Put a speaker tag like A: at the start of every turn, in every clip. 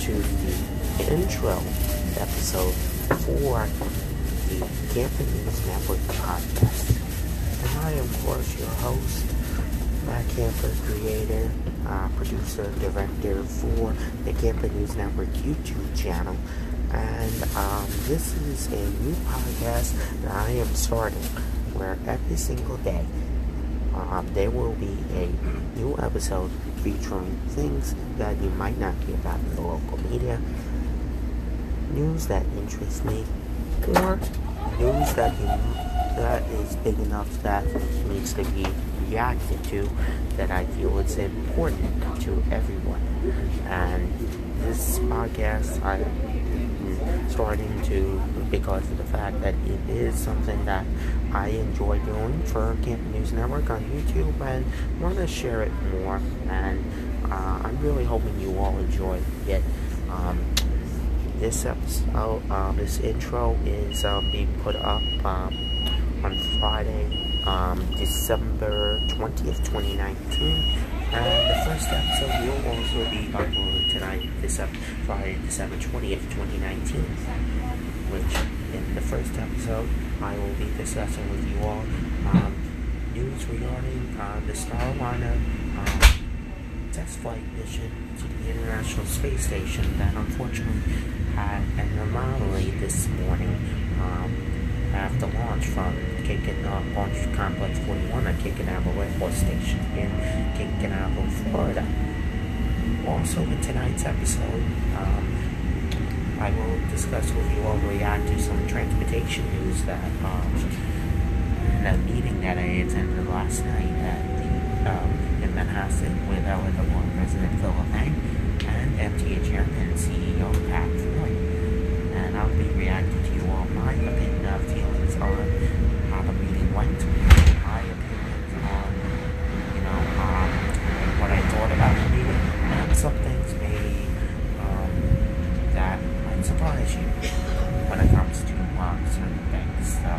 A: to the intro episode for the Kamper News Network podcast. And I am, of course, your host, my Camper, creator, uh, producer, director for the Kamper News Network YouTube channel. And um, this is a new podcast that I am starting where every single day um, there will be a new episode featuring things that you might not hear about in the local media, news that interests me, or news that you, that is big enough that needs to be reacted to that I feel is important to everyone. And this podcast, I'm starting to because of the fact that it is something that I enjoy doing for Camp News Network on YouTube and want to share it more. And uh, I'm really hoping you all enjoy it. Um, this episode, uh, this intro is um, being put up um, on Friday, um, December 20th, 2019. And the first episode will also be uploaded tonight, up Friday, December 20th, 2019. Which, in the first episode, I will be discussing with you all um, news regarding uh, the Starliner um, test flight mission to the International Space Station that unfortunately had an anomaly this morning um, after launch from uh, Launch Complex 41 at Cape Canaveral Air Force Station in Cape Canaveral, Florida. Also, in tonight's episode, um, I will discuss with you all react to some transportation news that um, a meeting that I attended last night at the um, in Manhasset with our LIRR President Phillip Eng and MTA Chairman and CEO Pat Foye. And I'll be reacting to you all my opinion of feelings on how the meeting went, my opinions on you know um, what I thought about the meeting, and some things maybe um, that might surprise you when it comes to uh, certain things. So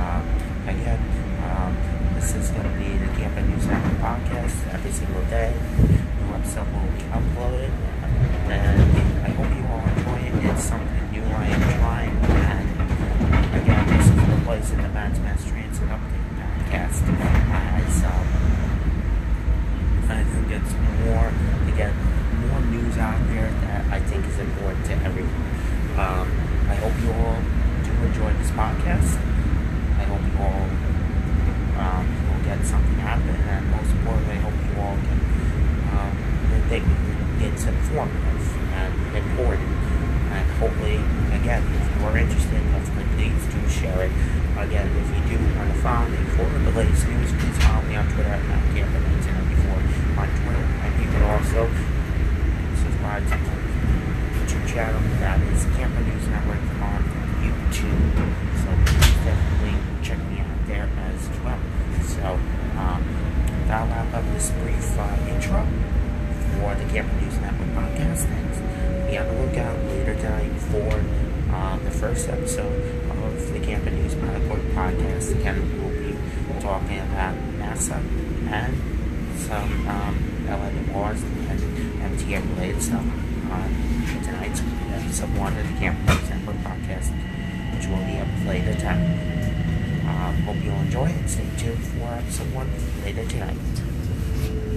A: um, again, um, this is going to be the Kamper News Network podcast every single day. New episode will be uploaded, and I hope you all enjoy it. It's something new I am trying, and again, this is the place in the Matt's Mass Transit Update podcast as um, I think it's more to get more news out there that I think is important to everyone. Um, I hope you all do enjoy this podcast. I hope you all um, will get something out of it, and most importantly, I hope you all can think it's informative and important. And hopefully, again, if you are interested, definitely please do share it. Again, if you do want to follow me for the latest news, please follow me on Twitter at MattKamper1994 on Twitter, and you can also subscribe to my YouTube channel that is Kamper News Network on YouTube. So please definitely check me out there as well. So um, that'll wrap up this brief uh, intro for the Kamper News Network podcast. And be on the lookout later tonight for uh, the first episode of the Kamper News Network podcast. Again, we'll be talking about NASA and some um, LA wars and MTA related stuff on tonight's episode one of the Camper News Network podcast, which will be up later tonight. Um, hope you'll enjoy it. Stay tuned for episode one later tonight.